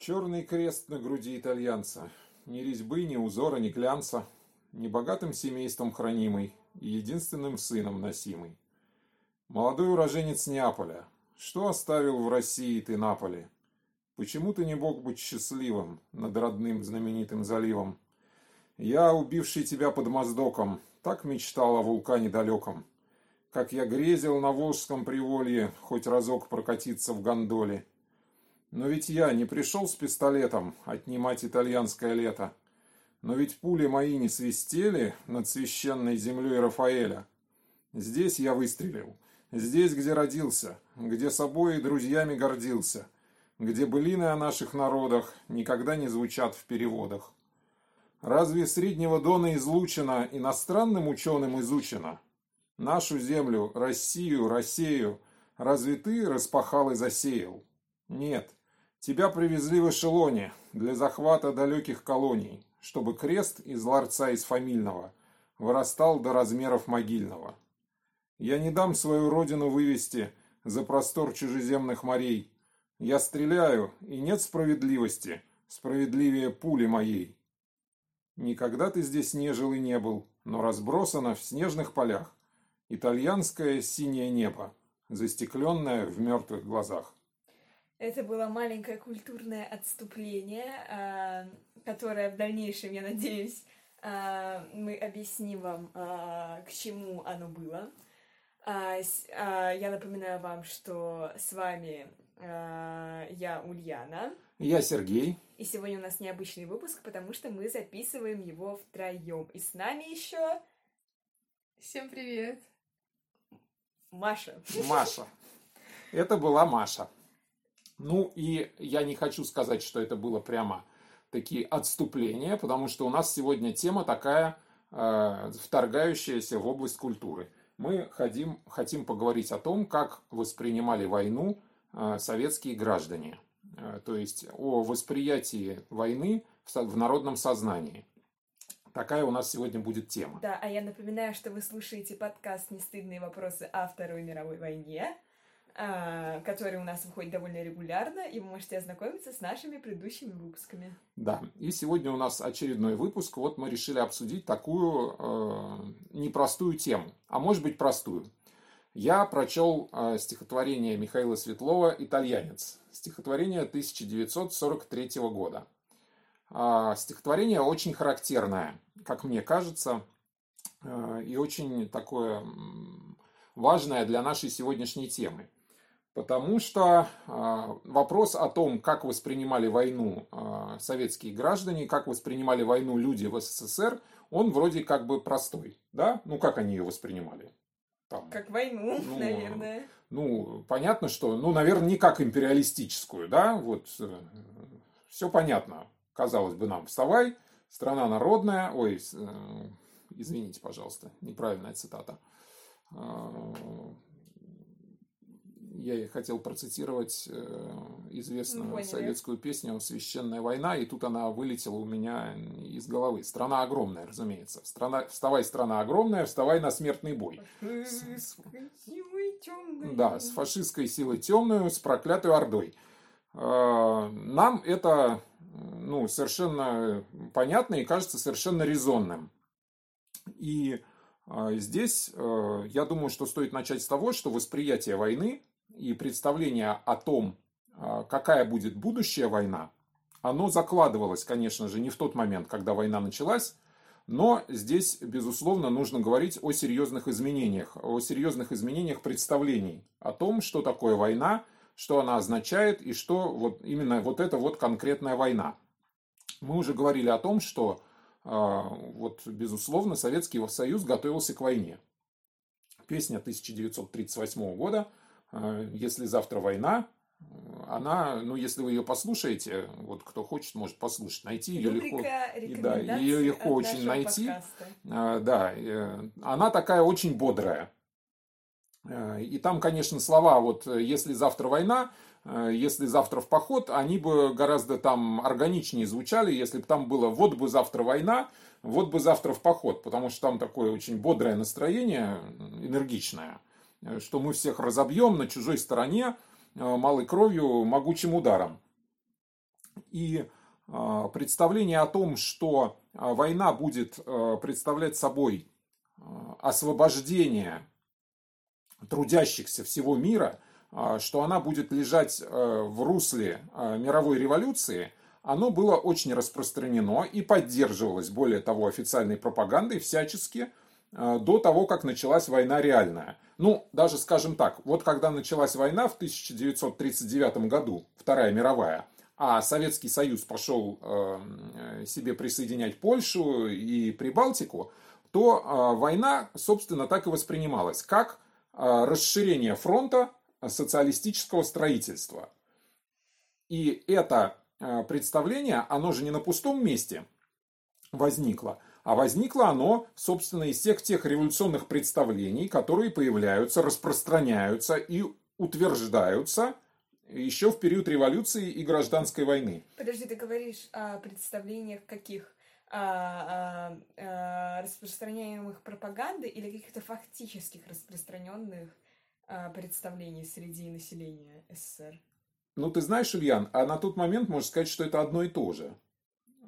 Черный крест на груди итальянца. Ни резьбы, ни узора, ни глянца. Ни богатым семейством хранимый и единственным сыном носимый. Молодой уроженец Неаполя. Что оставил в России ты Наполе? Почему ты не мог быть счастливым над родным знаменитым заливом? Я, убивший тебя под Моздоком, так мечтал о вулкане далеком. Как я грезил на Волжском приволье хоть разок прокатиться в гондоле. Но ведь я не пришел с пистолетом отнимать итальянское лето. Но ведь пули мои не свистели над священной землей Рафаэля. Здесь я выстрелил. Здесь, где родился, где собой и друзьями гордился, где былины о наших народах никогда не звучат в переводах. Разве Среднего Дона излучено, иностранным ученым изучено? Нашу землю, Россию, Россию, разве ты распахал и засеял? Нет, тебя привезли в эшелоне для захвата далеких колоний, чтобы крест из ларца из фамильного вырастал до размеров могильного. Я не дам свою родину вывести за простор чужеземных морей. Я стреляю, и нет справедливости, справедливее пули моей. Никогда ты здесь не жил и не был, но разбросано в снежных полях итальянское синее небо, застекленное в мертвых глазах. Это было маленькое культурное отступление, а, которое в дальнейшем, я надеюсь, а, мы объясним вам, а, к чему оно было. А, а, я напоминаю вам, что с вами я Ульяна. Я Сергей. И сегодня у нас необычный выпуск, потому что мы записываем его втроем. И с нами еще... Всем привет. Маша. Маша. Это была Маша. Ну и я не хочу сказать, что это было прямо такие отступления, потому что у нас сегодня тема такая, э, вторгающаяся в область культуры мы хотим, хотим поговорить о том, как воспринимали войну э, советские граждане. Э, то есть о восприятии войны в народном сознании. Такая у нас сегодня будет тема. Да, а я напоминаю, что вы слушаете подкаст «Нестыдные вопросы о Второй мировой войне». А, который у нас выходит довольно регулярно, и вы можете ознакомиться с нашими предыдущими выпусками. Да, и сегодня у нас очередной выпуск. Вот мы решили обсудить такую э, непростую тему, а может быть простую. Я прочел э, стихотворение Михаила Светлова «Итальянец». Стихотворение 1943 года. Э, стихотворение очень характерное, как мне кажется, э, и очень такое важное для нашей сегодняшней темы. Потому что э, вопрос о том, как воспринимали войну э, советские граждане, как воспринимали войну люди в СССР, он вроде как бы простой. Да? Ну, как они ее воспринимали? Там, как войну, ну, наверное. Ну, понятно, что, ну, наверное, не как империалистическую, да, вот, э, все понятно. Казалось бы нам, вставай, страна народная, ой, э, извините, пожалуйста, неправильная цитата. Я хотел процитировать э, известную Поняли. советскую песню «Священная война», и тут она вылетела у меня из головы. Страна огромная, разумеется. Страна, вставай, страна огромная, вставай на смертный бой. С, да, с фашистской силой темную, с проклятой ордой. Э, нам это ну, совершенно понятно и кажется совершенно резонным. И э, здесь я думаю, что стоит начать с того, что восприятие войны и представление о том, а, какая будет будущая война, оно закладывалось, конечно же, не в тот момент, когда война началась, но здесь, безусловно, нужно говорить о серьезных изменениях, о серьезных изменениях представлений, о том, что такое война, что она означает и что вот именно вот эта вот конкретная война. Мы уже говорили о том, что а, вот, безусловно, Советский Союз готовился к войне. Песня 1938 года – если завтра война, она, ну, если вы ее послушаете, вот кто хочет, может послушать, найти ее легко. И, да, ее легко очень найти. Подкаста. А, да, э, она такая очень бодрая. И там, конечно, слова, вот если завтра война, если завтра в поход, они бы гораздо там органичнее звучали, если бы там было вот бы завтра война, вот бы завтра в поход, потому что там такое очень бодрое настроение, энергичное. Э, что мы всех разобьем на чужой стороне э, малой кровью могучим ударом. И представление о том, что война будет представлять собой освобождение трудящихся всего мира, что она будет лежать в русле мировой революции, оно было очень распространено и поддерживалось, более того, официальной пропагандой всячески до того, как началась война реальная – ну, даже скажем так, вот когда началась война в 1939 году, Вторая мировая, а Советский Союз пошел э, себе присоединять Польшу и Прибалтику, то э, война, собственно, так и воспринималась, как э, расширение фронта социалистического строительства. И это э, представление, оно же не на пустом месте возникло – а возникло оно, собственно, из всех тех революционных представлений, которые появляются, распространяются и утверждаются еще в период революции и гражданской войны. Подожди, ты говоришь о представлениях каких? О, о, о распространяемых пропаганды или каких-то фактических распространенных представлений среди населения СССР? Ну, ты знаешь, Ульян, а на тот момент можно сказать, что это одно и то же.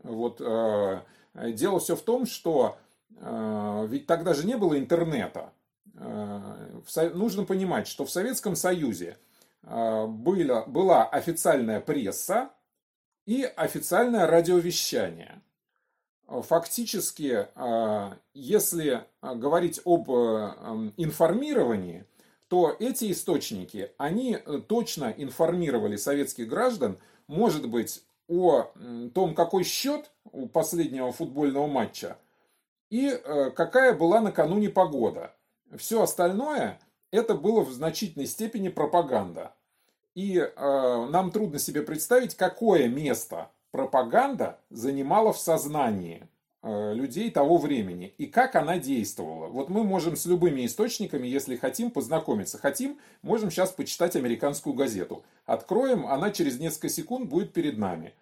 Вот Э, дело все в том, что э, ведь тогда же не было интернета. Э, нужно понимать, что в Советском Союзе была, была официальная пресса и официальное радиовещание. Фактически, если говорить об информировании, то эти источники, они точно информировали советских граждан, может быть, о том, какой счет у последнего футбольного матча и э, какая была накануне погода. Все остальное это было в значительной степени пропаганда. И э, нам трудно себе представить, какое место пропаганда занимала в сознании людей того времени и как она действовала. Вот мы можем с любыми источниками, если хотим, познакомиться. Хотим, можем сейчас почитать американскую газету. Откроем, она через несколько секунд будет перед нами.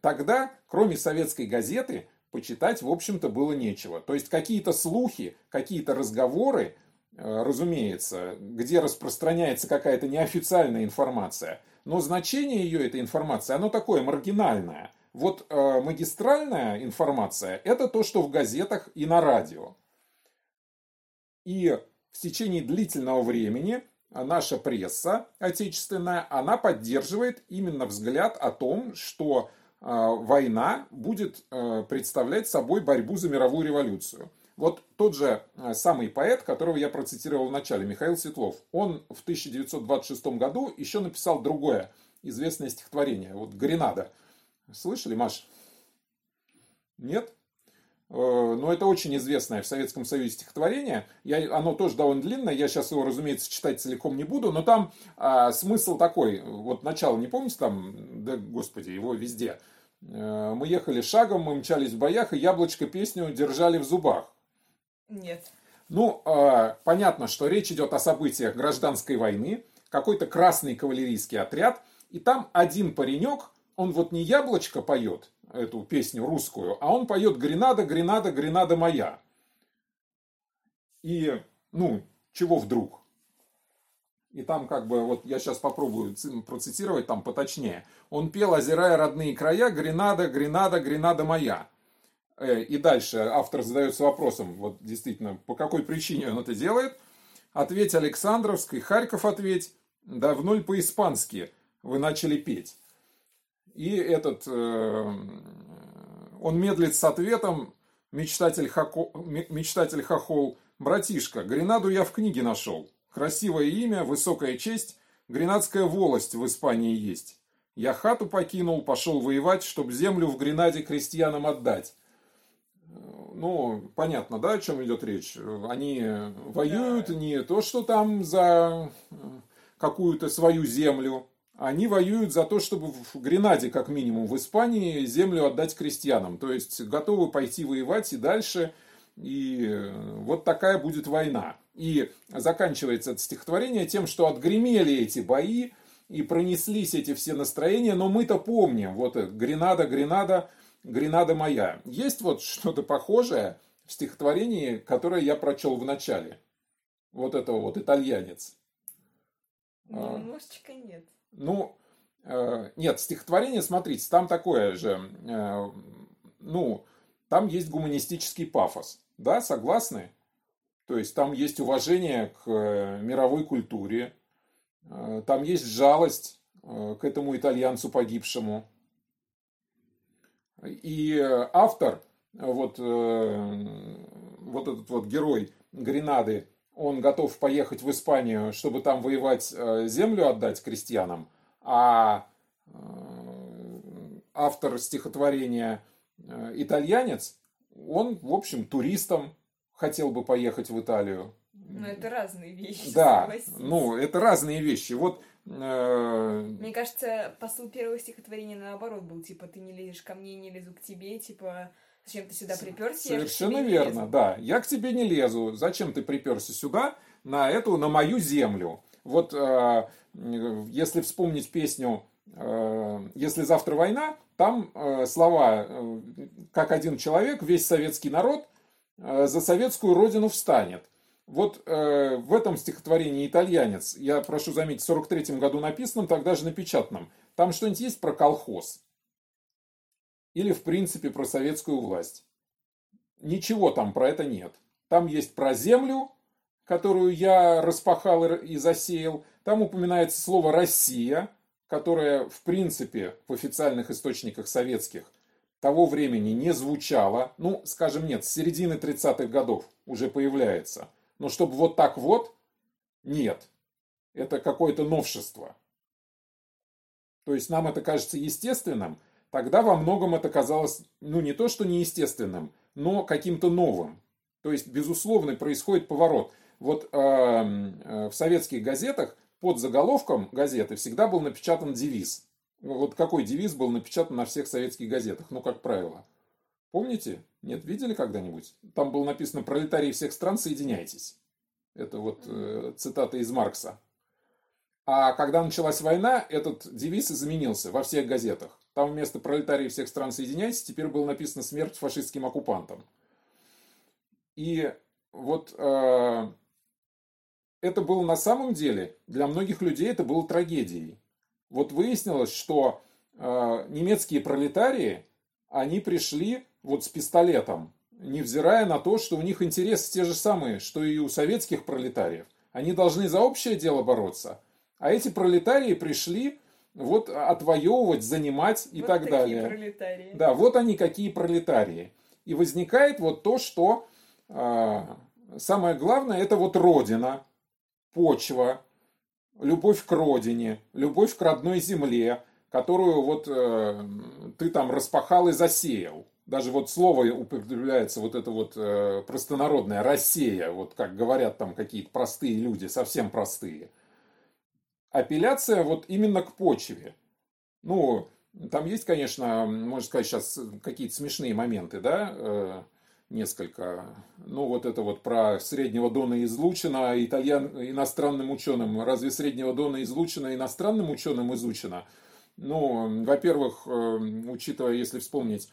Тогда, кроме советской газеты, почитать, в общем-то, было нечего. То есть какие-то слухи, какие-то разговоры, э, разумеется, где распространяется какая-то неофициальная информация, но значение ее, этой информации, оно такое маргинальное. Вот э, магистральная информация – это то, что в газетах и на радио. И в течение длительного времени наша пресса отечественная, она поддерживает именно взгляд о том, что а, война будет э, представлять собой борьбу за мировую революцию. Вот тот же э, самый поэт, которого я процитировал в начале, Михаил Светлов, он в 1926 году еще написал другое известное стихотворение, вот «Гренада». Слышали, Маш? Нет? Э, но это очень известное в Советском Союзе стихотворение. Я, оно тоже довольно длинное, я сейчас его, разумеется, читать целиком не буду, но там а, смысл такой, вот начало не помните там, да господи, его везде. А, мы ехали шагом, мы мчались в боях, и яблочко песню держали в зубах. Нет. Ну, а, понятно, что речь идет о событиях гражданской войны, какой-то красный кавалерийский отряд, и там один паренек, он вот не яблочко поет, эту песню русскую, а он поет «Гренада, Гренада, Гренада моя». И, ну, чего вдруг? И там как бы, вот я сейчас попробую процитировать там поточнее. Он пел, озирая родные края, «Гренада, Гренада, Гренада моя». Э, и дальше автор задается вопросом, вот действительно, по какой причине он это делает. Ответь Александровский, Харьков ответь, давно ли по-испански вы начали петь? И этот, э, он медлит с ответом, мечтатель, хако, мечтатель хохол, братишка, Гренаду я в книге нашел. Красивое имя, высокая честь, гренадская волость в Испании есть. Я хату покинул, пошел воевать, чтоб землю в Гренаде крестьянам отдать. Ну, понятно, да, о чем идет речь? Они воюют не то, что там за какую-то свою землю, они воюют за то, чтобы в Гренаде, как минимум, в Испании землю отдать крестьянам. То есть готовы пойти воевать и дальше. И вот такая будет война. И заканчивается это стихотворение тем, что отгремели эти бои и пронеслись эти все настроения, но мы-то помним, вот Гренада, Гренада, Гренада моя. Есть вот что-то похожее в стихотворении, которое я прочел в начале. Вот этого вот итальянец. Ну, немножечко нет. Ну, Э, нет, стихотворение, смотрите, там такое же, э, ну, там есть гуманистический пафос. Да, согласны? То есть там есть уважение к э, мировой культуре, там есть жалость к этому итальянцу погибшему. И автор, вот, вот этот вот герой Гренады, он готов поехать в Испанию, чтобы там воевать, землю отдать крестьянам, а автор стихотворения Э, итальянец, он, в общем, туристом хотел бы поехать в Италию. Но это разные вещи. Да, ну, это разные вещи. Вот э, мне кажется, посыл первого стихотворения наоборот был, типа, ты не лезешь ко мне, не лезу к тебе, типа, зачем ты сюда приперся? Совершенно верно, да. Я к тебе не лезу. Зачем ты приперся сюда, на эту, на мою землю? Вот э, если вспомнить песню «Если завтра война», там э, слова, э, как один человек, весь советский народ э, за советскую родину встанет. Вот э, в этом стихотворении «Итальянец», я прошу заметить, в 43 году написанном, тогда же напечатанном, там что-нибудь есть про колхоз? Или, в принципе, про советскую власть? Ничего там про это нет. Там есть про землю, которую я распахал и засеял. Там упоминается слово «Россия», которая, в принципе, в официальных источниках советских того времени не звучала, ну, скажем, нет, с середины 30-х годов уже появляется. Но чтобы вот так вот, нет. Это какое-то новшество. То есть нам это кажется естественным, тогда во многом это казалось, ну, не то, что неестественным, но каким-то новым. То есть, безусловно, происходит поворот. Вот э, э, в советских газетах под заголовком газеты всегда был напечатан девиз. Вот какой девиз был напечатан на всех советских газетах, ну, как правило. Помните? Нет, видели когда-нибудь? Там было написано «Пролетарии всех стран, соединяйтесь». Это вот э, цитата из Маркса. А когда началась война, этот девиз изменился во всех газетах. Там вместо «Пролетарии всех стран, соединяйтесь» теперь было написано «Смерть фашистским оккупантам». И вот э, это было на самом деле, для многих людей это было трагедией. Вот выяснилось, что э, немецкие пролетарии, они пришли вот с пистолетом, невзирая на то, что у них интересы те же самые, что и у советских пролетариев. Они должны за общее дело бороться. А эти пролетарии пришли вот отвоевывать, занимать и вот так далее. Пролетарии. Да, вот они какие пролетарии. И возникает вот то, что э, самое главное, это вот родина, почва, любовь к родине, любовь к родной земле, которую вот э, ты там распахал и засеял. Даже вот слово употребляется вот это вот э, простонародное «Россия», вот как говорят там какие-то простые люди, совсем простые. Апелляция вот именно к почве. Ну, там есть, конечно, можно сказать, сейчас какие-то смешные моменты, да, э, несколько. Ну, вот это вот про Среднего Дона излучено итальян, иностранным ученым. Разве Среднего Дона излучено иностранным ученым изучено? Ну, во-первых, э, учитывая, если вспомнить,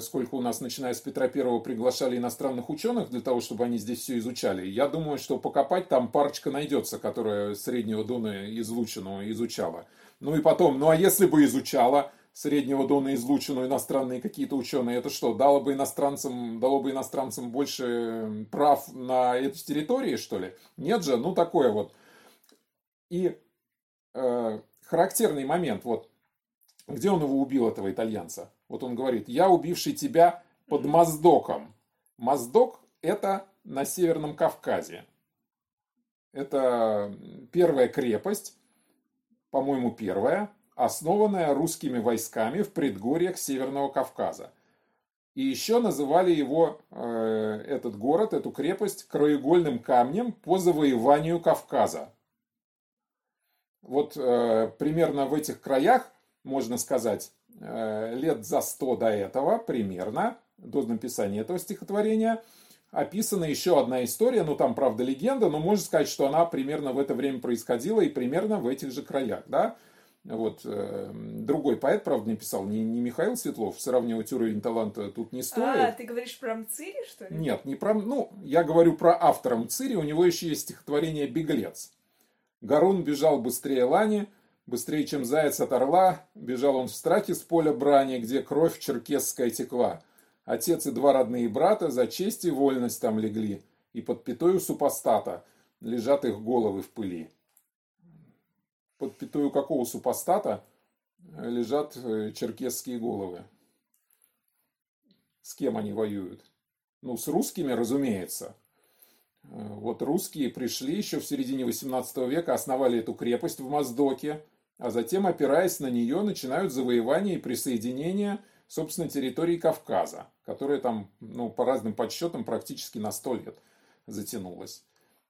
сколько у нас, начиная с Петра Первого, приглашали иностранных ученых для того, чтобы они здесь все изучали, я думаю, что покопать там парочка найдется, которая Среднего Дона излученного изучала. Ну и потом, ну а если бы изучала, Среднего Дона излучину иностранные какие-то ученые, это что, дало бы иностранцам, дало бы иностранцам больше прав на этой территории, что ли? Нет же, ну такое вот. И э, характерный момент, вот, где он его убил, этого итальянца? Вот он говорит, я убивший тебя под Моздоком. Моздок это на Северном Кавказе. Это первая крепость, по-моему, первая, основанная русскими войсками в предгорьях Северного Кавказа. И еще называли его, э, этот город, эту крепость, краеугольным камнем по завоеванию Кавказа. Вот э, примерно в этих краях, можно сказать, лет за сто до этого, примерно, до написания этого стихотворения, описана еще одна история, ну там, правда, легенда, но можно сказать, что она примерно в это время происходила и примерно в этих же краях, да, вот, э, другой поэт, правда, не писал, не, не Михаил Светлов, сравнивать уровень таланта тут не стоит. А, ты говоришь про Мцири, что ли? Нет, не про... Ну, я говорю про автора Мцири, у него еще есть стихотворение «Беглец». Гарун бежал быстрее Лани, Быстрее, чем заяц от орла, бежал он в страхе с поля брани, где кровь черкесская текла. Отец и два родные брата за честь и вольность там легли, и под пятою супостата лежат их головы в пыли. Под пятою какого супостата лежат э, черкесские головы? С кем они воюют? Ну, с русскими, разумеется. Э, вот русские пришли еще в середине 18 века, основали эту крепость в Моздоке, а затем, опираясь на нее, начинают завоевание и присоединение, собственно, территории Кавказа, которая там, ну, по разным подсчетам, практически на 100 лет затянулась.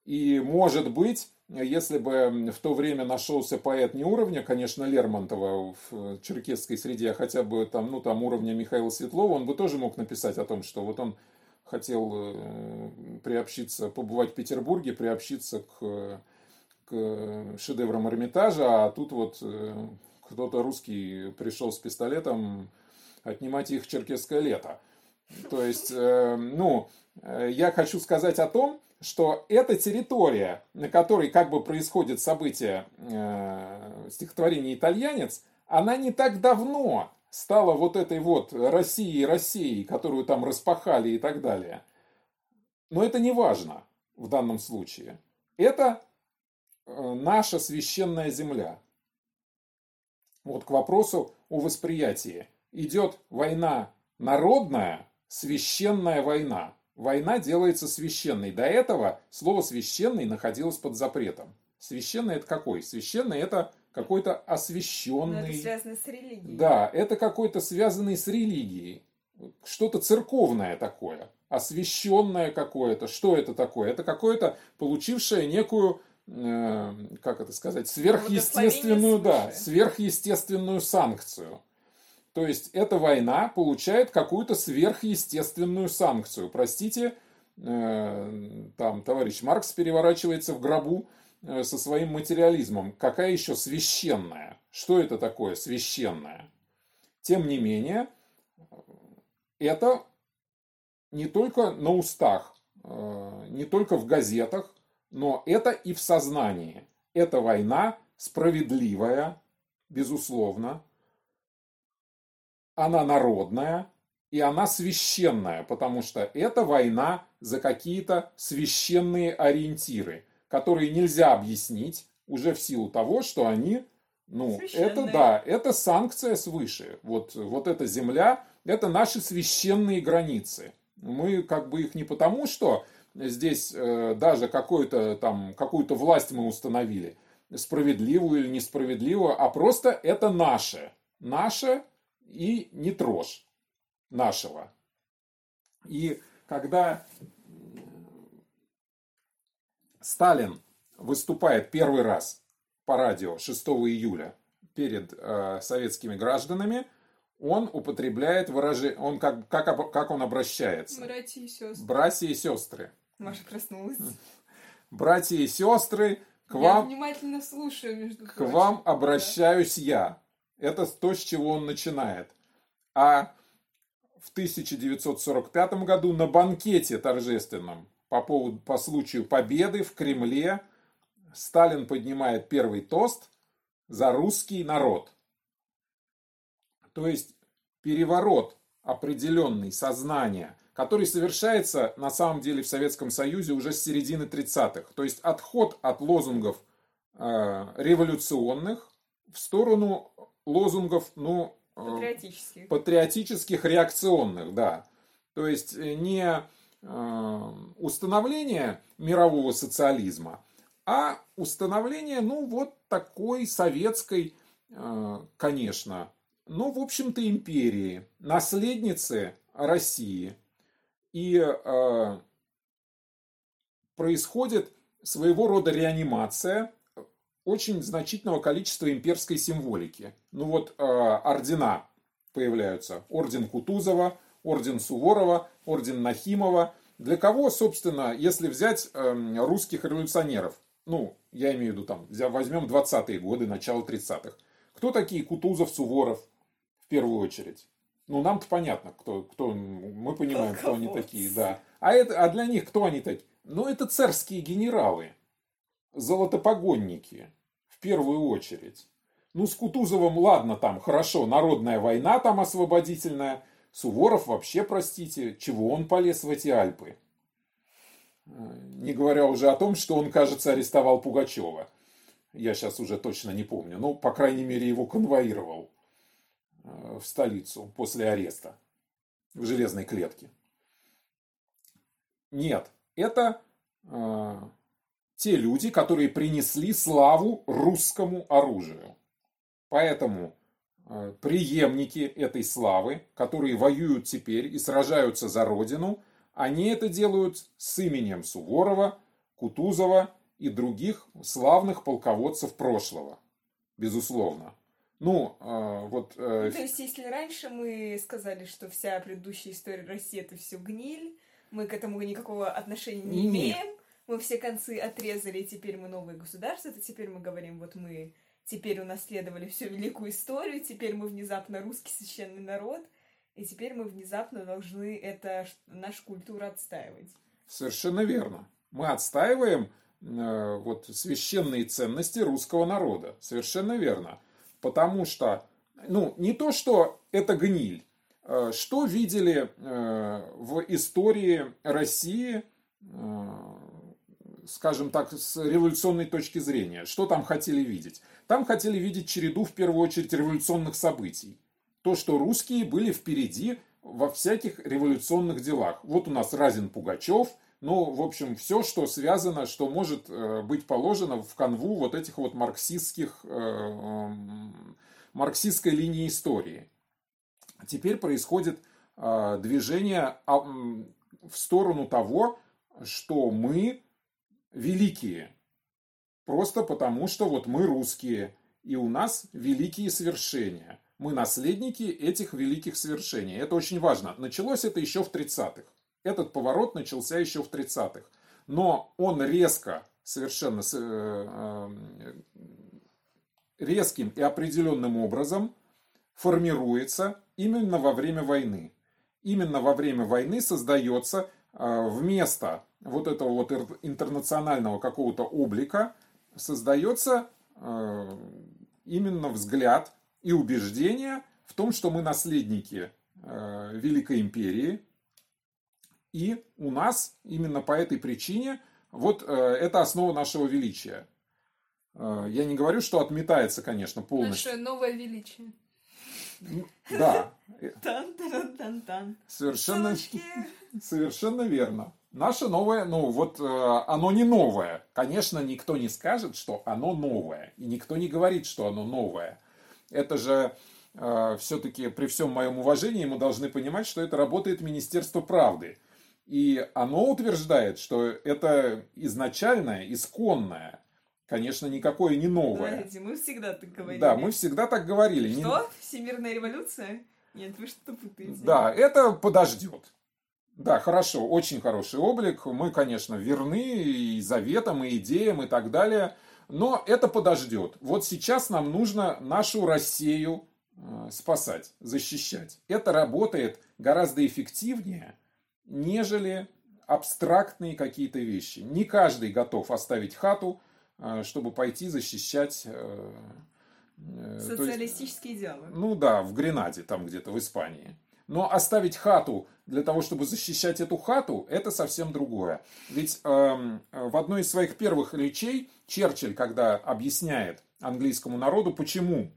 И, может быть, если бы в то время нашелся поэт не уровня, конечно, Лермонтова в черкесской среде, а хотя бы там, ну, там уровня Михаила Светлова, он бы тоже мог написать о том, что вот он хотел э, приобщиться, побывать в Петербурге, приобщиться к, к шедеврам Эрмитажа, а тут вот э, кто-то русский пришел с пистолетом отнимать их черкесское лето. То есть, э, ну, я хочу сказать о том, что эта территория, на которой как бы происходит событие стихотворения «Итальянец», она не так давно стала вот этой вот Россией, Россией, которую там распахали и так далее. Но это не важно в данном случае. Это э, наша священная земля. Вот к вопросу о восприятии. Идет война народная, священная война. Война делается священной. До этого слово священный находилось под запретом. Священный это какой? Священный это какой-то освященный. Но это связано с религией. Да, это какой-то связанный с религией. Что-то церковное такое, освященное какое-то. Что это такое? Это какое-то получившее некую, э, как это сказать, сверхъестественную, да, сверхъестественную санкцию. То есть эта война получает какую-то сверхъестественную санкцию. Простите, э, там товарищ Маркс переворачивается в гробу, Э, со своим материализмом. Какая еще священная? Что это такое священное? Тем не менее, это не только на устах, э, не только в газетах, но это и в сознании. Эта война справедливая, безусловно. Она народная, и она священная, потому что это война за какие-то священные ориентиры которые нельзя объяснить уже в силу того, что они, ну, это да, это санкция свыше. Вот, вот эта земля, это наши священные границы. Мы как бы их не потому, что здесь э, даже какую-то там, какую-то власть мы установили, справедливую или несправедливую, а просто это наше. Наше и не трожь нашего. И когда Сталин выступает первый раз по радио 6 июля перед э, советскими гражданами, он употребляет выражение, он как, как, как он обращается? Братья и сестры. Братья и сестры. Маша проснулась. Братья и сестры, к я вам... внимательно слушаю, между К вам обращаюсь да. я. Это то, с чего он начинает. А в 1945 году на банкете торжественном по, поводу, по случаю победы в Кремле Сталин поднимает первый тост за русский народ. То есть переворот определенный сознания, который совершается на самом деле в Советском Союзе уже с середины 30-х. То есть отход от лозунгов э, революционных в сторону лозунгов, ну, э, патриотических. патриотических, реакционных, да. То есть э, не Э, установление мирового социализма, а установление, ну, вот такой советской, э, конечно, ну, в общем-то, империи, наследницы России. И э, происходит своего рода реанимация очень значительного количества имперской символики. Ну вот э, ордена появляются. Орден Кутузова, орден Суворова, орден Нахимова. Для кого, собственно, если взять э, русских революционеров, ну, я имею в виду там, возьмем 20-е годы, начало 30-х. Кто такие Кутузов, Суворов, в первую очередь? Ну, нам-то понятно, кто, кто, мы понимаем, кто они такие, да. А, это, а для них кто они такие? Ну, это царские генералы, золотопогонники, в первую очередь. Ну, с Кутузовым, ладно, там, хорошо, народная война там освободительная. Суворов вообще, простите, чего он полез в эти Альпы? Не говоря уже о том, что он, кажется, арестовал Пугачева. Я сейчас уже точно не помню. Ну, по крайней мере, его конвоировал в столицу после ареста в железной клетке. Нет, это э, те люди, которые принесли славу русскому оружию. Поэтому э, преемники этой славы, которые воюют теперь и сражаются за родину, они это делают с именем Суворова, Кутузова и других славных полководцев прошлого. Безусловно. Ну, э, вот... Э... То есть, если раньше мы сказали, что вся предыдущая история России это все гниль, мы к этому никакого отношения не Нет. имеем, мы все концы отрезали, и теперь мы новое государство, то теперь мы говорим, вот мы теперь унаследовали всю великую историю, теперь мы внезапно русский священный народ, и теперь мы внезапно должны это нашу культуру отстаивать. Совершенно верно. Мы отстаиваем э, вот священные ценности русского народа. Совершенно верно. Потому что, ну, не то, что это гниль. Э, что видели э, в истории России, э, скажем так, с революционной точки зрения? Что там хотели видеть? Там хотели видеть череду, в первую очередь, революционных событий. То, что русские были впереди во всяких революционных делах. Вот у нас Разин Пугачев, ну, в общем, все, что связано, что может быть положено в канву вот этих вот марксистских, марксистской линии истории. Теперь происходит движение в сторону того, что мы великие. Просто потому, что вот мы русские, и у нас великие свершения. Мы наследники этих великих свершений. Это очень важно. Началось это еще в 30-х. Этот поворот начался еще в 30-х. Но он резко, совершенно э, э, резким и определенным образом формируется именно во время войны. Именно во время войны создается э, вместо вот этого вот интернационального какого-то облика создается именно взгляд и убеждение в том, что мы наследники Великой Империи, и у нас именно по этой причине вот э, это основа нашего величия. Э, я не говорю, что отметается, конечно, полностью. Наше новое величие. Да. Тан -тан -тан -тан. Совершенно, совершенно верно. Наше новое, ну вот э, оно не новое. Конечно, никто не скажет, что оно новое. И никто не говорит, что оно новое. Это же э, все-таки при всем моем уважении мы должны понимать, что это работает Министерство правды. И оно утверждает, что это изначальное, исконное, конечно, никакое не новое. Знаете, мы всегда так говорили. Да, мы всегда так говорили. Что? Не... Всемирная революция? Нет, вы что путаете? Да, это подождет. Да, хорошо, очень хороший облик. Мы, конечно, верны и заветам, и идеям, и так далее. Но это подождет. Вот сейчас нам нужно нашу Россию э, спасать, защищать. Это работает гораздо эффективнее, нежели абстрактные какие-то вещи. Не каждый готов оставить хату, э, чтобы пойти защищать... Э, э, Социалистические есть, идеалы. Ну да, в Гренаде, там где-то в Испании. Но оставить хату для того, чтобы защищать эту хату, это совсем другое. Ведь э, в одной из своих первых речей Черчилль, когда объясняет английскому народу, почему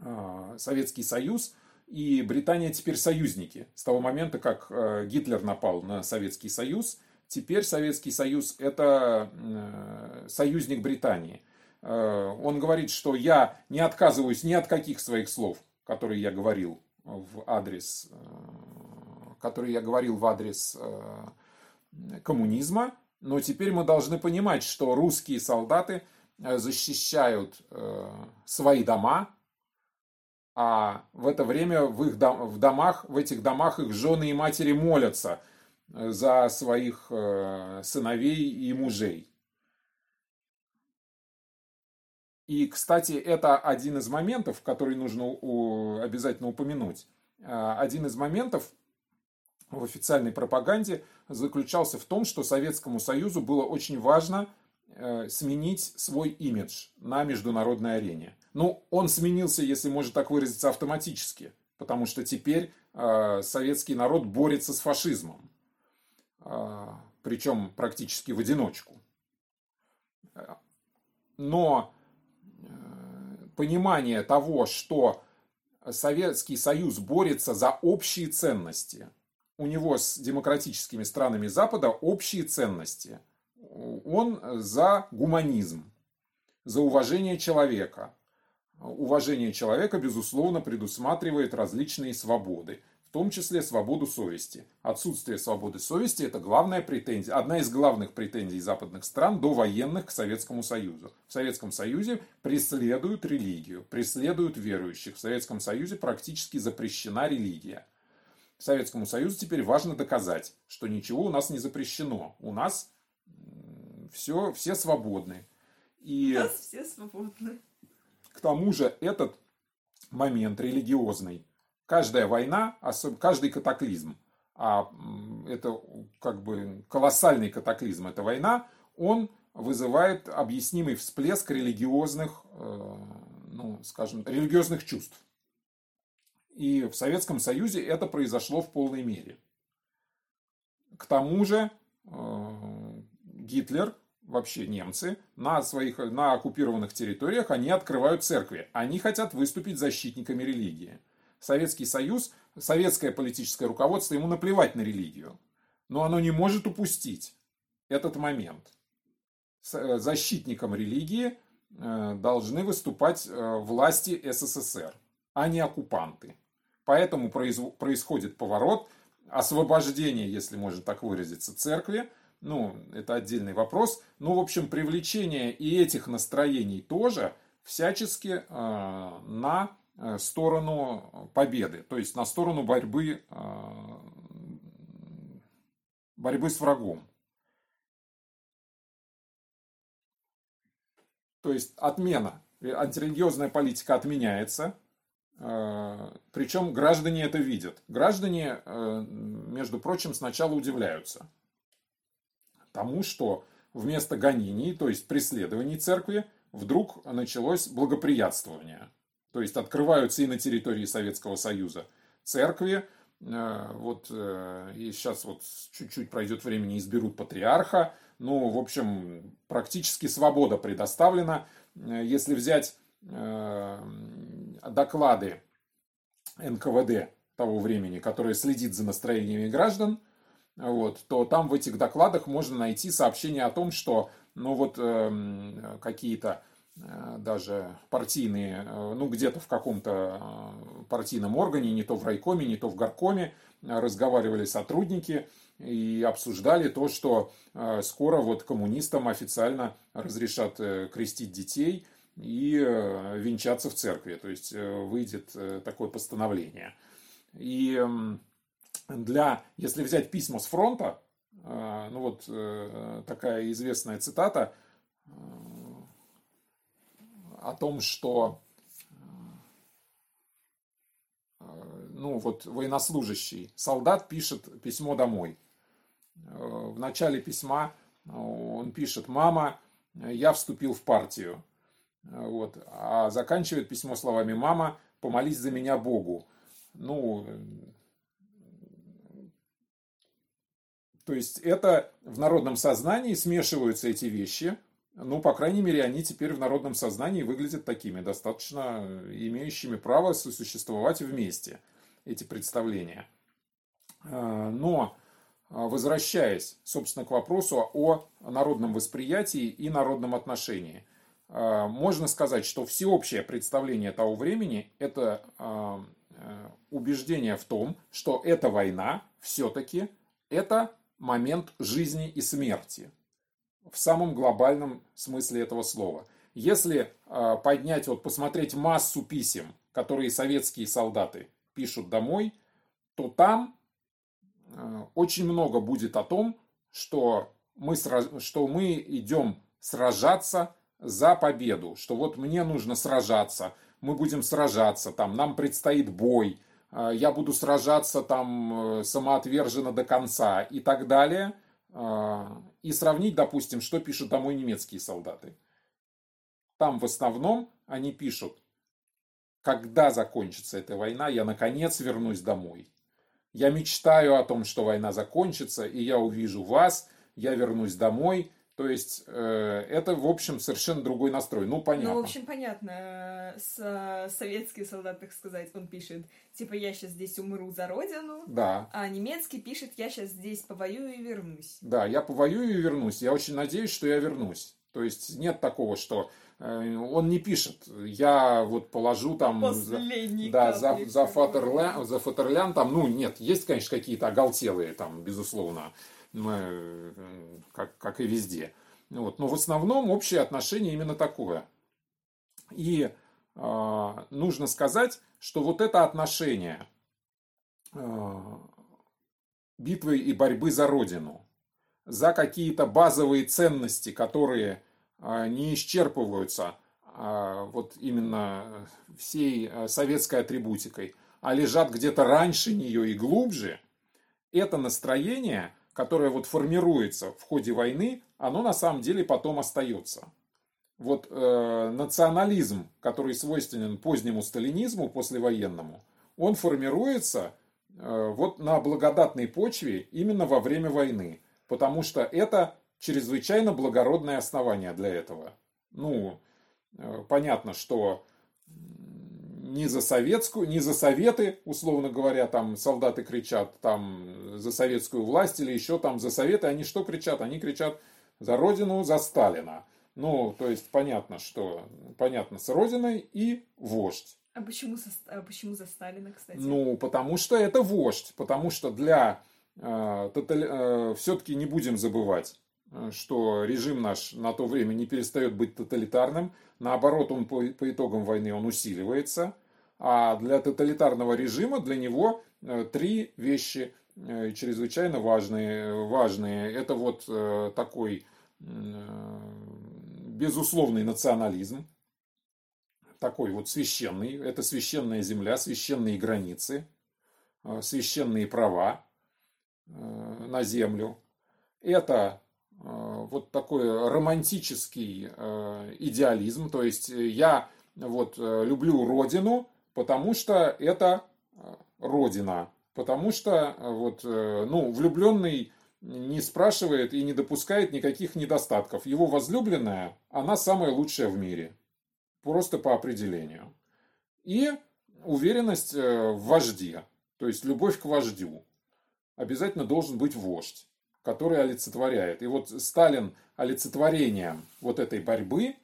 э, Советский Союз и Британия теперь союзники. С того момента, как э, Гитлер напал на Советский Союз, теперь Советский Союз это э, союзник Британии. Э, он говорит, что я не отказываюсь ни от каких своих слов, которые я говорил в адрес, которые я говорил в адрес коммунизма, но теперь мы должны понимать, что русские солдаты защищают свои дома, а в это время в их дом, в домах, в этих домах их жены и матери молятся э, за своих э, сыновей и мужей. И, кстати, это один из моментов, который нужно обязательно упомянуть. Э, один из моментов в официальной пропаганде заключался в том, что Советскому Союзу было очень важно сменить свой имидж на международной арене. Ну, он сменился, если можно так выразиться, автоматически, потому что теперь э, советский народ борется с фашизмом, э, причем практически в одиночку. Но э, понимание того, что Советский Союз борется за общие ценности, у него с демократическими странами Запада общие ценности. Он за гуманизм, за уважение человека. Уважение человека, безусловно, предусматривает различные свободы, в том числе свободу совести. Отсутствие свободы совести – это главная претензия, одна из главных претензий западных стран до военных к Советскому Союзу. В Советском Союзе преследуют религию, преследуют верующих. В Советском Союзе практически запрещена религия. Советскому Союзу теперь важно доказать, что ничего у нас не запрещено. У нас все, все свободны. И у нас все свободны. К тому же этот момент религиозный, каждая война, каждый катаклизм, а это как бы колоссальный катаклизм, эта война, он вызывает объяснимый всплеск религиозных, э, ну, скажем, религиозных чувств. И в Советском Союзе это произошло в полной мере. К тому же э, Гитлер, вообще немцы, на, своих, на оккупированных территориях они открывают церкви. Они хотят выступить защитниками религии. Советский Союз, советское политическое руководство, ему наплевать на религию. Но оно не может упустить этот момент. Э, защитником религии э, должны выступать власти СССР, а не оккупанты. Поэтому происходит поворот, освобождение, если можно так выразиться, церкви. Ну, это отдельный вопрос. Ну, в общем, привлечение и этих настроений тоже всячески э, на э, сторону победы, то есть на сторону борьбы, э, борьбы с врагом. То есть отмена, антирелигиозная политика отменяется, Э, Причем граждане это видят. Граждане, э, между прочим, сначала удивляются тому, что вместо гонений, то есть преследований церкви, вдруг началось благоприятствование. То есть открываются и на территории Советского Союза церкви, э, вот и сейчас вот чуть-чуть пройдет времени, изберут патриарха. Ну, в общем, практически свобода предоставлена. Если взять доклады НКВД того времени, которое следит за настроениями граждан, вот, то там в этих докладах можно найти сообщение о том, что ну вот э, какие-то э, даже партийные, э, ну где-то в каком-то э, партийном органе, не то в райкоме, не то в горкоме, разговаривали сотрудники и обсуждали то, что э, скоро вот коммунистам официально разрешат э, крестить детей, и венчаться в церкви. То есть выйдет такое постановление. И для, если взять письма с фронта, ну вот такая известная цитата о том, что ну вот военнослужащий, солдат пишет письмо домой. В начале письма он пишет, мама, я вступил в партию. Вот. А заканчивает письмо словами «Мама, помолись за меня Богу». Ну, то есть это в народном сознании смешиваются эти вещи. Ну, по крайней мере, они теперь в народном сознании выглядят такими, достаточно имеющими право сосуществовать вместе, эти представления. А, но, возвращаясь, собственно, к вопросу о народном восприятии и народном отношении – можно сказать, что всеобщее представление того времени – это э, убеждение в том, что эта война все-таки это момент жизни и смерти в самом глобальном смысле этого слова. Если а, поднять, вот посмотреть массу писем, которые советские солдаты пишут домой, то там очень много будет о том, что мы, что мы идем сражаться за победу, что вот мне нужно сражаться, мы будем сражаться, там, нам предстоит бой, я буду сражаться там э, самоотверженно до конца и так далее. а, и сравнить, допустим, что пишут домой немецкие солдаты. Там в основном они пишут, когда закончится эта война, я наконец вернусь домой. Я мечтаю о том, что война закончится, и я увижу вас, я вернусь домой, то есть э, это, в общем, совершенно другой настрой. Ну, понятно. Ну, в общем, понятно. С, советский солдат, так сказать, он пишет, типа, я сейчас здесь умру за родину. Да. А немецкий пишет, я сейчас здесь повоюю и вернусь. Да, я повоюю и вернусь. Я очень надеюсь, что я вернусь. То есть нет такого, что э, он не пишет, я вот положу там Последний да, за, за, за Фатерлян, там, ну нет, есть, конечно, какие-то оголтелые там, безусловно, Э, как, как и везде. Вот. Но в основном общее отношение именно такое. И э, нужно сказать, что вот это отношение э, битвы и борьбы за Родину, за какие-то базовые ценности, которые э, не исчерпываются э, вот именно всей э, советской атрибутикой, а лежат где-то раньше нее и глубже, это настроение – которое вот формируется в ходе войны, оно на самом деле потом остается. Вот э, национализм, который свойственен позднему сталинизму, послевоенному, он формируется э, вот на благодатной почве именно во время войны, потому что это чрезвычайно благородное основание для этого. Ну, э, понятно, что не за советскую, не за советы, условно говоря, там солдаты кричат, там за советскую власть или еще там за советы, они что кричат? Они кричат за родину, за Сталина. Ну, то есть понятно, что понятно с родиной и вождь. А почему, со, а почему за Сталина, кстати? Ну, потому что это вождь, потому что для э, тотали, э, все-таки не будем забывать, э, что режим наш на то время не перестает быть тоталитарным, наоборот, он по, по итогам войны он усиливается. А для тоталитарного режима для него э, три вещи э, чрезвычайно важные. важные. Это вот э, такой безусловный национализм, такой вот священный, это священная земля, священные границы, священные права на землю. Это вот такой романтический идеализм, то есть я вот люблю родину, потому что это э, родина. Потому что э, вот, э, ну, влюбленный не спрашивает и не допускает никаких недостатков. Его возлюбленная, она самая лучшая в мире. Просто по определению. И уверенность в вожде. То есть любовь к вождю. Обязательно должен быть вождь, который олицетворяет. И вот Сталин олицетворением вот этой борьбы,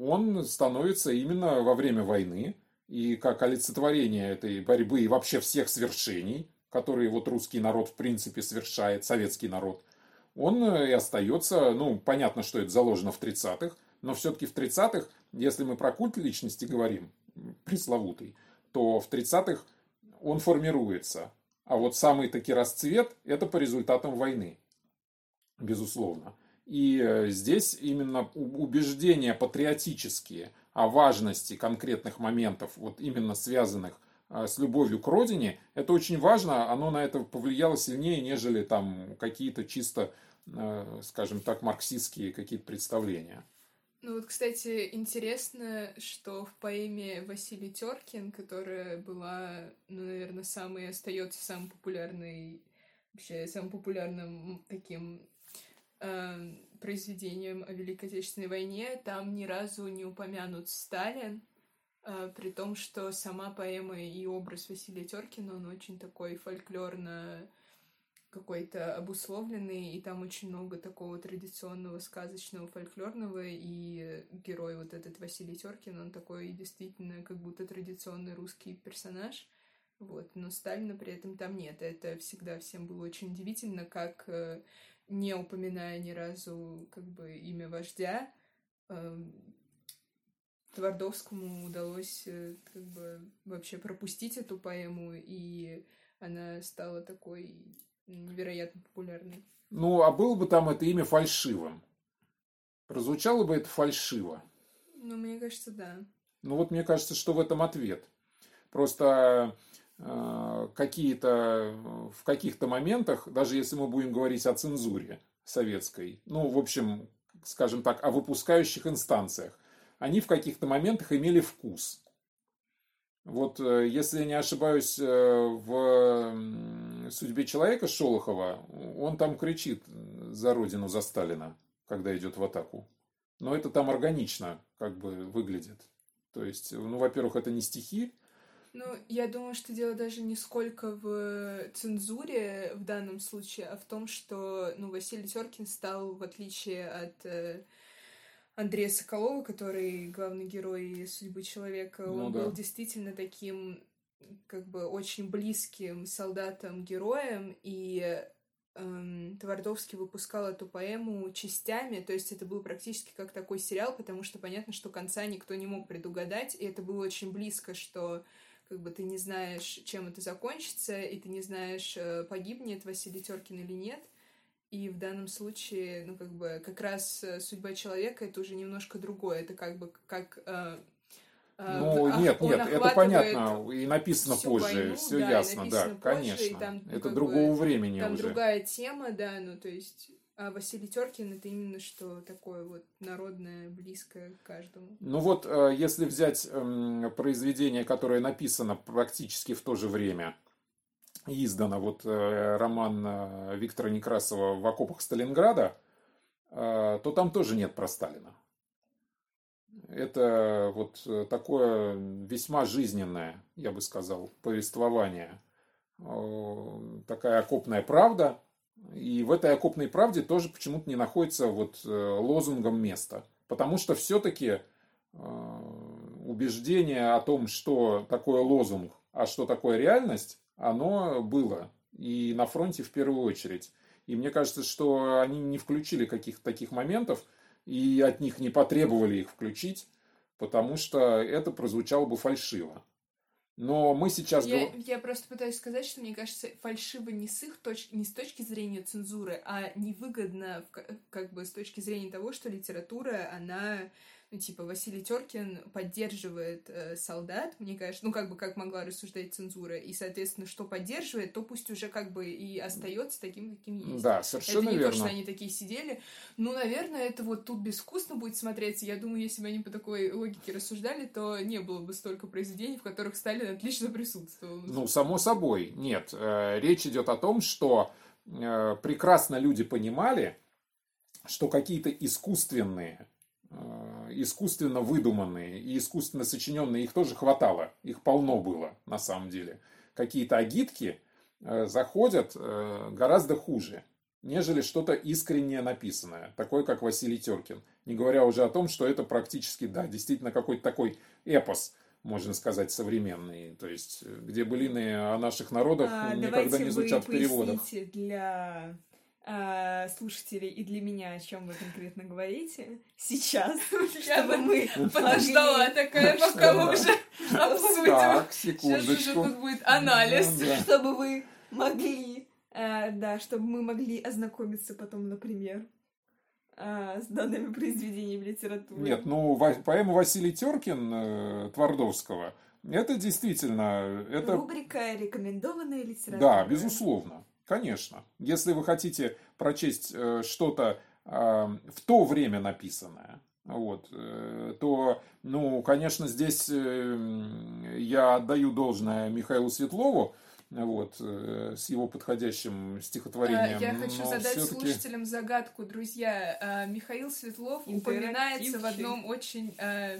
он становится именно во время войны и как олицетворение этой борьбы и вообще всех свершений, которые вот русский народ в принципе совершает, советский народ, он э, и остается, ну, понятно, что это заложено в 30-х, но все-таки в 30-х, если мы про культ личности говорим, пресловутый, то в 30-х он формируется. А вот самый таки расцвет – это по результатам войны, безусловно. И э, здесь именно убеждения патриотические – важности конкретных моментов, вот именно связанных а, с любовью к родине, это очень важно, оно на это повлияло сильнее, нежели там какие-то чисто, а, скажем так, марксистские какие-то представления. Ну вот, кстати, интересно, что в поэме Василий Теркин, которая была, ну, наверное, самой, остается самой популярной, вообще самым популярным таким э, произведением о Великой Отечественной войне, там ни разу не упомянут Сталин, э, при том, что сама поэма и образ Василия Теркина, он очень такой фольклорно какой-то обусловленный, и там очень много такого традиционного сказочного фольклорного, и герой вот этот Василий Теркин, он такой действительно как будто традиционный русский персонаж, вот, но Сталина при этом там нет. Это всегда всем было очень удивительно, как э, не упоминая ни разу как бы имя вождя, эм, Твардовскому удалось э, как бы вообще пропустить эту поэму, и она стала такой невероятно популярной. Ну, а было бы там это имя фальшивым? Прозвучало бы это фальшиво? Ну, мне кажется, да. Ну, вот мне кажется, что в этом ответ. Просто какие-то в каких-то моментах, даже если мы будем говорить о цензуре советской, ну, в общем, скажем так, о выпускающих инстанциях, они в каких-то моментах имели вкус. Вот, э, если я не ошибаюсь, э, в «Судьбе человека» Шолохова, он там кричит за родину, за Сталина, когда идет в атаку. Но это там органично как бы выглядит. То есть, ну, во-первых, это не стихи. Ну, я думаю, что дело даже не сколько в цензуре в данном случае, а в том, что, ну, Василий Теркин стал, в отличие от э, Андрея Соколова, который главный герой судьбы человека, Ну он да. был действительно таким как бы очень близким солдатом-героем, и эм, Твардовский выпускал эту поэму частями, то есть это был практически как такой сериал, потому что понятно, что конца никто не мог предугадать, и это было очень близко, что как бы ты не знаешь, чем это закончится, и ты не знаешь, э, погибнет Василий Теркин или нет. И в данном случае, ну, как бы, как раз э, судьба человека это уже немножко другое. Это как бы как... э, Ну, ах- нет, нет, это понятно, и написано позже, войну, все да, ясно, да, позже, конечно. там, ну, это другого бы, времени Там уже. другая тема, да, ну, то есть... А Василий Теркин это именно что такое вот народное, близкое каждому. Ну вот, э, если взять эм, произведение, которое написано практически в то же время, издано, вот э, роман э, Виктора Некрасова «В окопах Сталинграда», то там тоже нет про Сталина. Это вот такое весьма жизненное, я бы сказал, повествование. Такая окопная правда. И в этой окопной правде тоже почему-то не находится вот э, лозунгом места. Потому что все-таки убеждение о том, что такое лозунг, а что такое реальность, оно было. И на фронте в первую очередь. И мне кажется, что они не включили каких-то таких моментов, и от них не потребовали их включить, потому что это прозвучало бы фальшиво. Но мы сейчас... Я, я просто пытаюсь сказать, что мне кажется, фальшиво не с их точ... не с точки зрения цензуры, а невыгодно как бы с точки зрения того, что литература, она ну, типа, Василий Теркин поддерживает э, солдат, мне кажется, ну, как бы, как могла рассуждать цензура, и, соответственно, что поддерживает, то пусть уже как бы и остается таким, каким есть. Да, Это совершенно не верно. то, что они такие сидели. Ну, наверное, это вот тут безвкусно будет смотреться. Я думаю, если бы они по такой логике рассуждали, то не было бы столько произведений, в которых Сталин отлично присутствовал. Ну, само собой, нет. Э, Речь идет о том, что э, прекрасно люди понимали, что какие-то искусственные, э, искусственно выдуманные и искусственно сочиненные, их тоже хватало, их полно было на самом деле. Какие-то агитки э, заходят э, гораздо хуже, нежели что-то искреннее написанное, такое как Василий Теркин. Не говоря уже о том, что это практически, да, действительно какой-то такой эпос, можно сказать, современный. То есть, э, где былины о наших народах А, никогда не звучат в переводах. для а, слушателей и для меня, о чем вы конкретно говорите сейчас, чтобы мы подождала такая, пока мы уже обсудим. Так, Сейчас уже тут будет анализ. Ну, чтобы вы могли, а, да, чтобы мы могли ознакомиться потом, например, а, с данными произведениями литературы. Нет, ну, поэма Василий Теркин э, Твардовского, это действительно, это Рубрика «Рекомендованная литература». Да, безусловно, конечно. Если вы хотите прочесть э, что-то э, в то время написанное, вот, э, то, ну, конечно, здесь э, я отдаю должное Михаилу Светлову, вот, э, с его подходящим стихотворением. А, Я хочу но задать слушателям загадку, друзья. А, Михаил Светлов упоминается в одном очень а,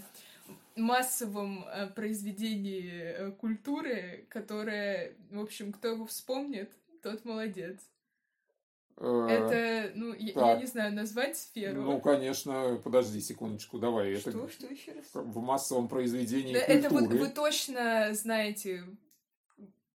массовом а, произведении культуры, которое, в общем, кто его вспомнит, тот молодец. э, Это, ну, я, я не знаю, назвать сферу. Ну, конечно, подожди секундочку, давай. Что, Это что еще раз? в массовом произведении Да, это вы, культуры. вы точно знаете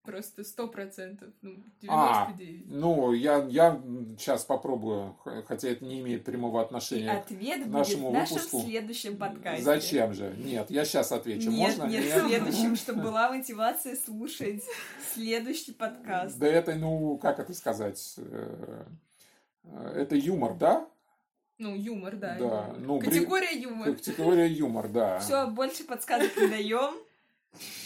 просто сто процентов, ну, А, 99. Ну, я, я сейчас попробую, хотя это не имеет прямого И отношения ответ будет нашему в нашем выпуску. следующем подкасте. Зачем же? Нет, я сейчас отвечу. Нет, Можно? нет, в следующем, чтобы была мотивация слушать следующий подкаст. Да это, ну, как это сказать? э, Это юмор, да? Ну, юмор, да. Да, юмор. ну, Категория юмор. Категория юмор, да. Все, больше подсказок не даем.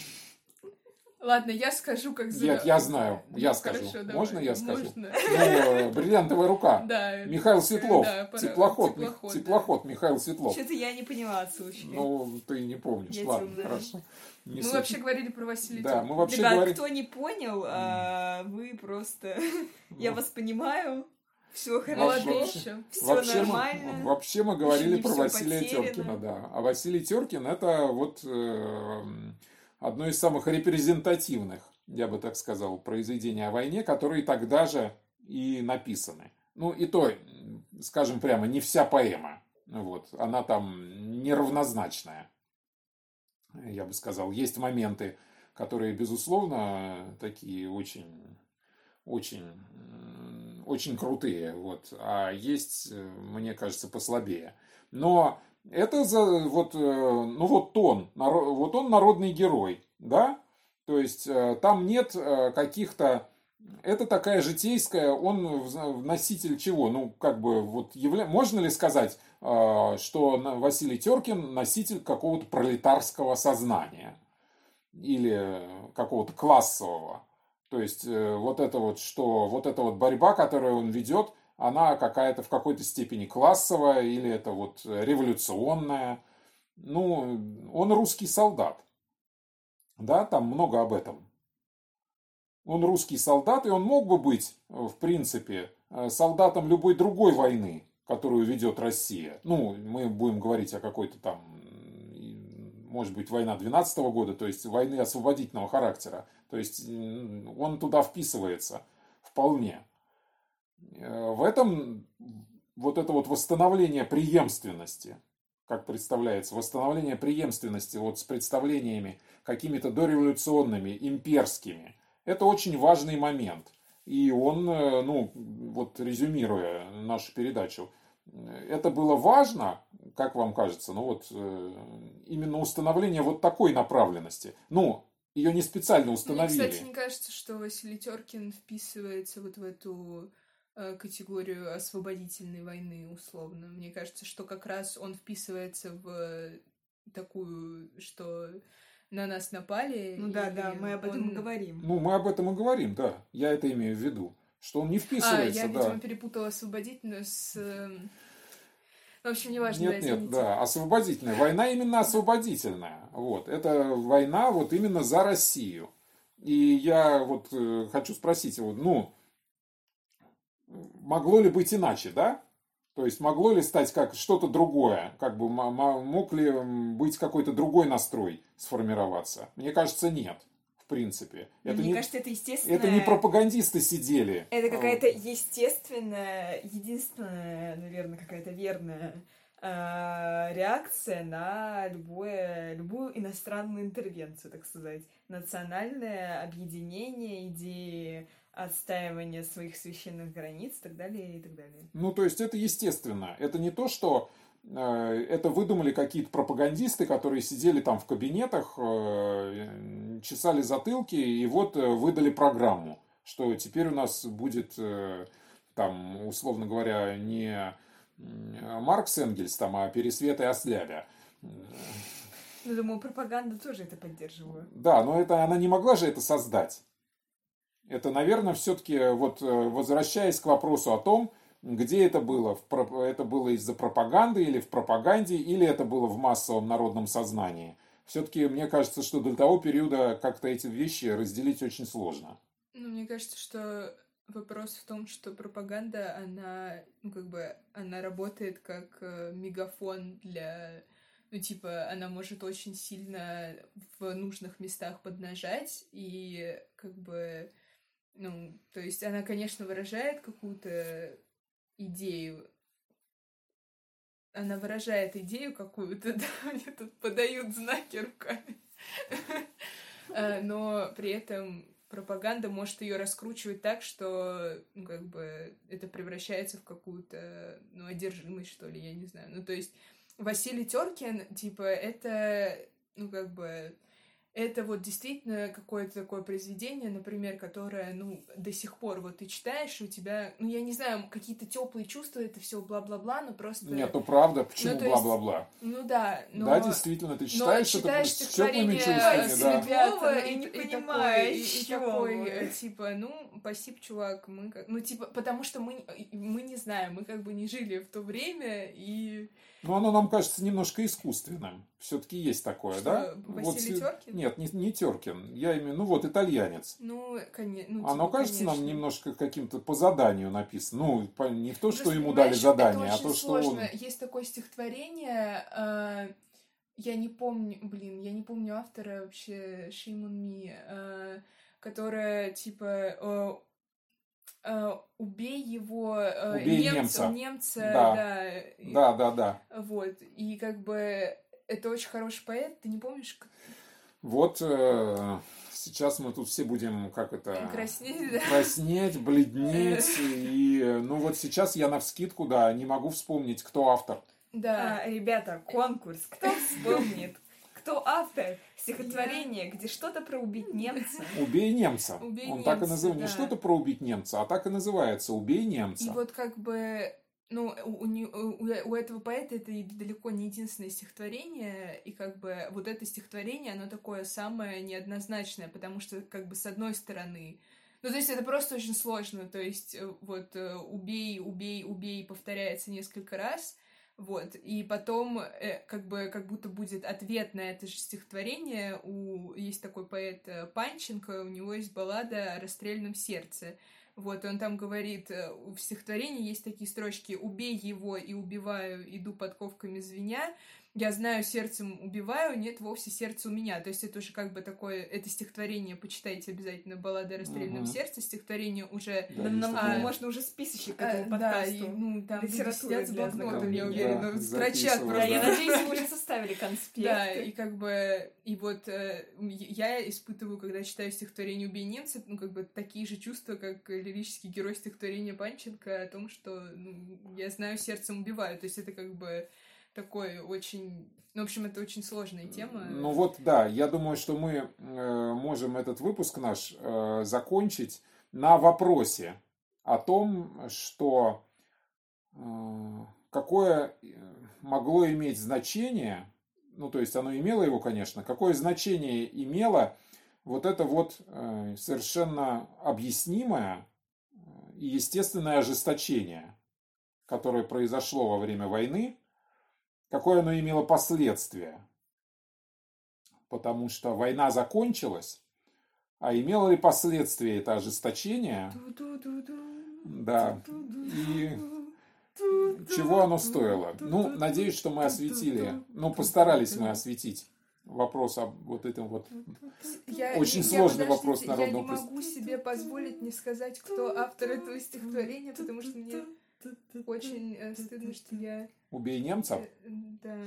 Ладно, я скажу, как зовут. Нет, я знаю, я Ну, скажу. хорошо, давай. Можно я скажу? Можно. Ну, бриллиантовая рука. Да. Михаил Светлов. Да, пора. теплоход, Теплоход, теплоход, да. Михаил Светлов. Что-то я не поняла случая. Ну, ты не помнишь. Я Ладно, темная. хорошо. Не Мы суть. вообще говорили про Василия Да, мы вообще Ребят, говорим... кто не понял, а, вы просто... Я вас понимаю. Все Вообще- хорошо. Еще. Все Вообще нормально. мы, вообще мы говорили про Василия потеряно. Теркина, да. А Василий Теркин это вот э, одно из самых репрезентативных, я бы так сказал, произведений о войне, которые тогда же и написаны. Ну и то, скажем прямо, не вся поэма. Вот, она там неравнозначная, я бы сказал. Есть моменты, которые, безусловно, такие очень, очень, очень крутые, вот. А есть, э, мне кажется, послабее. Но это за, вот, э, ну вот он, вот он народный герой, да? То есть э, там нет э, каких-то это такая житейская, он носитель чего? Ну, как бы, вот, явля... можно ли сказать, что Василий Теркин носитель какого-то пролетарского сознания? Или какого-то классового? То есть, вот это вот, что, вот эта вот борьба, которую он ведет, она какая-то в какой-то степени классовая, или это вот революционная. Ну, он русский солдат. Да, там много об этом. Он русский солдат, и он мог бы быть, в принципе, э, солдатом любой другой войны, которую ведет Россия. Ну, мы будем говорить о какой-то там, может быть, война 12 года, то есть войны освободительного характера. То есть он туда вписывается вполне. Э, В этом вот это вот восстановление преемственности, как представляется, восстановление преемственности вот с представлениями какими-то дореволюционными, имперскими, это очень важный момент. И он, э, ну, вот резюмируя нашу передачу, это было важно, как вам кажется, ну вот э, именно установление вот такой направленности. Ну, ее не специально Мне, установили. кстати, не кажется, что Василий Теркин вписывается вот в эту категорию освободительной войны, условно. Мне кажется, что как раз он вписывается в такую, что на нас напали. Ну да, да, мы об этом он- и говорим. Ну, мы об этом и говорим, да. Я это имею в виду. Что он не А, вписывается, я, да. видимо, перепутала освободительную с... эм, В общем, неважно, Нет, да, нет, да, освободительная. Война именно освободительная. Вот. Это война вот именно за Россию. И я вот э, хочу спросить его, ну, могло ли быть иначе, да? То есть могло ли стать как что-то другое? Как бы мог ли быть какой-то другой настрой сформироваться? Мне кажется, нет, в принципе. Но Это Мне не, кажется, это естественно. это не пропагандисты сидели. Это какая-то естественная, единственная, наверное, какая-то верная э, реакция на любое, любую иностранную интервенцию, так сказать. Национальное объединение, идеи отстаивания своих священных границ и так далее, и так далее. Ну, то есть это естественно. Это не то, что э, это выдумали какие-то пропагандисты, которые сидели там в кабинетах, э, чесали затылки и вот э, выдали программу, что теперь у нас будет там, условно говоря, не Маркс Энгельс, там, а Пересвет и Ослябя. Ну, думаю, пропаганда тоже это поддерживала. Да, но это она не могла же это создать. Это, наверное, все-таки вот э, возвращаясь к вопросу о том, где это было, это было из-за пропаганды или в пропаганде, или это было в массовом народном сознании. Все-таки мне кажется, что до того периода как-то эти вещи разделить очень сложно. Ну, мне кажется, что вопрос в том, что пропаганда, она, ну, как бы, она работает как э, мегафон для... Ну, типа, она может очень сильно в нужных местах поднажать, и, как бы, ну, то есть она, конечно, выражает какую-то идею, она выражает идею какую-то, да, мне тут подают знаки руками. Э, Но при этом пропаганда может ее раскручивать так, что, ну, как бы, это превращается в какую-то, ну, одержимость, что ли, я не знаю. Ну, то есть, Василий Теркин, типа, это, ну, как бы, это вот действительно какое-то такое произведение, например, которое, ну, до сих пор вот ты читаешь, и у тебя, ну, я не знаю, какие-то теплые чувства, это все бла-бла-бла, но просто... Нет, ну правда, почему Ну, то есть, бла-бла-бла? Ну да, но... Да, действительно, ты но читаешь это читаешь с теплыми чувствами, да. Ребята, ну, и, не и понимаю, такой, и, и такой, вы. э, типа, ну, спасибо, чувак, мы как... Ну, типа, потому что мы, мы не знаем, мы как бы не жили в то время, и... Но оно нам кажется немножко искусственным. Все-таки есть такое, Что, да? Василий с- Тёркин? Нет, не, не Теркин. Я имею, ну вот, итальянец. Ну, конечно. Оно кажется нам немножко каким-то по заданию написано. Ну, по- не то, что Просто, ему дали задание, а то, очень что он... сложно. Есть такое стихотворение, э, я не помню, блин, я не помню автора вообще, Шимон Ми, э, которое, типа, убей его, э, Убей немца, немца. немца, Да. да, и- Да, да, да. вот, и как бы это очень хороший поэт, ты не помнишь, Вот э, сейчас мы тут все будем, как это... краснеть, да? краснеть, бледнеть. И, ну, вот сейчас я навскидку, да, не могу вспомнить, кто автор. Да, А, ребята, конкурс. Кто вспомнит? Кто автор стихотворения, где что-то про убить немца? «Убей немца». «Убей Он так и немца», называется. Не да. что-то про убить немца, а так и называется «Убей немца». И вот как бы, ну, у, у не- у- этого поэта это и далеко не единственное стихотворение, и как бы вот это стихотворение, оно такое самое неоднозначное, потому что как бы с одной стороны, ну, то есть это просто очень сложно, то есть э, вот э, «убей, убей, убей» повторяется несколько раз, вот, и потом э, как бы как будто будет ответ на это же стихотворение. У есть такой поэт э, Панченко, у него есть баллада о расстрельном сердце. Вот, он там говорит, э, в стихотворении есть такие строчки «Убей его и убиваю, иду подковками звеня, я знаю, сердцем убиваю, нет вовсе сердца у меня». То есть это уже как бы такое, это стихотворение, почитайте обязательно «Баллада о расстрельном Мгм. сердце», стихотворение уже... Да, нам такое. можно уже списочек к э, этому да, подкасту. и, ну, там люди сидят с блокнотом, я уверена, Да, строчат записывают. Да, я просто. надеюсь, вы уже составили конспект. Да, и как бы, и вот э, я испытываю, когда читаю стихотворение «Убей немца», ну, как бы такие же чувства, как лирический герой стихотворения Панченко о том, что ну, я знаю, сердцем убиваю. То есть это как бы такой очень... Ну, в общем, это очень сложная тема. Ну вот, да, я думаю, что мы э, можем этот выпуск наш э, закончить на вопросе о том, что э, какое э, могло иметь значение, ну то есть оно имело его, конечно, какое значение имело вот это вот э, совершенно объяснимое э, и естественное ожесточение, которое произошло во время войны, какое оно имело последствия. Потому что война закончилась, а имело ли последствия это ожесточение, да, и чего оно стоило. Ну, надеюсь, что мы осветили, ну, постарались мы осветить вопрос об вот этом вот. Я- Очень я- сложный подождите, вопрос Я народного не могу себе позволить не сказать, кто автор этого стихотворения, потому что мне очень э, стыдно, что я... Убей немцев. э, Да.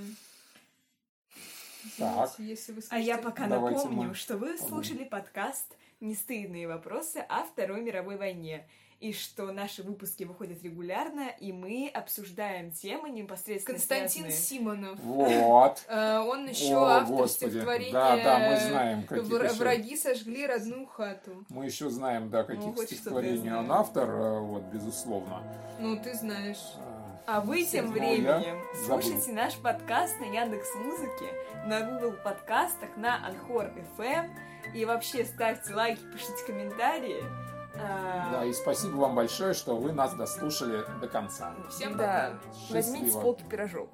Так. Если вы А я пока Давайте напомню, мы что вы слушали подкаст «Нестыдные вопросы о Второй мировой войне», и что наши выпуски выходят регулярно, и мы обсуждаем темы непосредственно Константин связанные- Симонов. Вот. Э, Он еще автор стихотворения Да, да, мы знаем, каких «Вра- еще. «Враги сожгли родную хату». Мы еще знаем, да, Ну, каких что-то стихотворений он автор, э, вот, безусловно. Ну, ты знаешь. А, А вы тем Ну, временем слушайте наш подкаст на Яндекс Музыке, на Google подкастах, на Анхор FM и вообще ставьте лайки, пишите комментарии. А, Да, и спасибо вам большое, что вы нас дослушали до конца. Всем да, пока. возьмите с Счастливо. полки пирожок.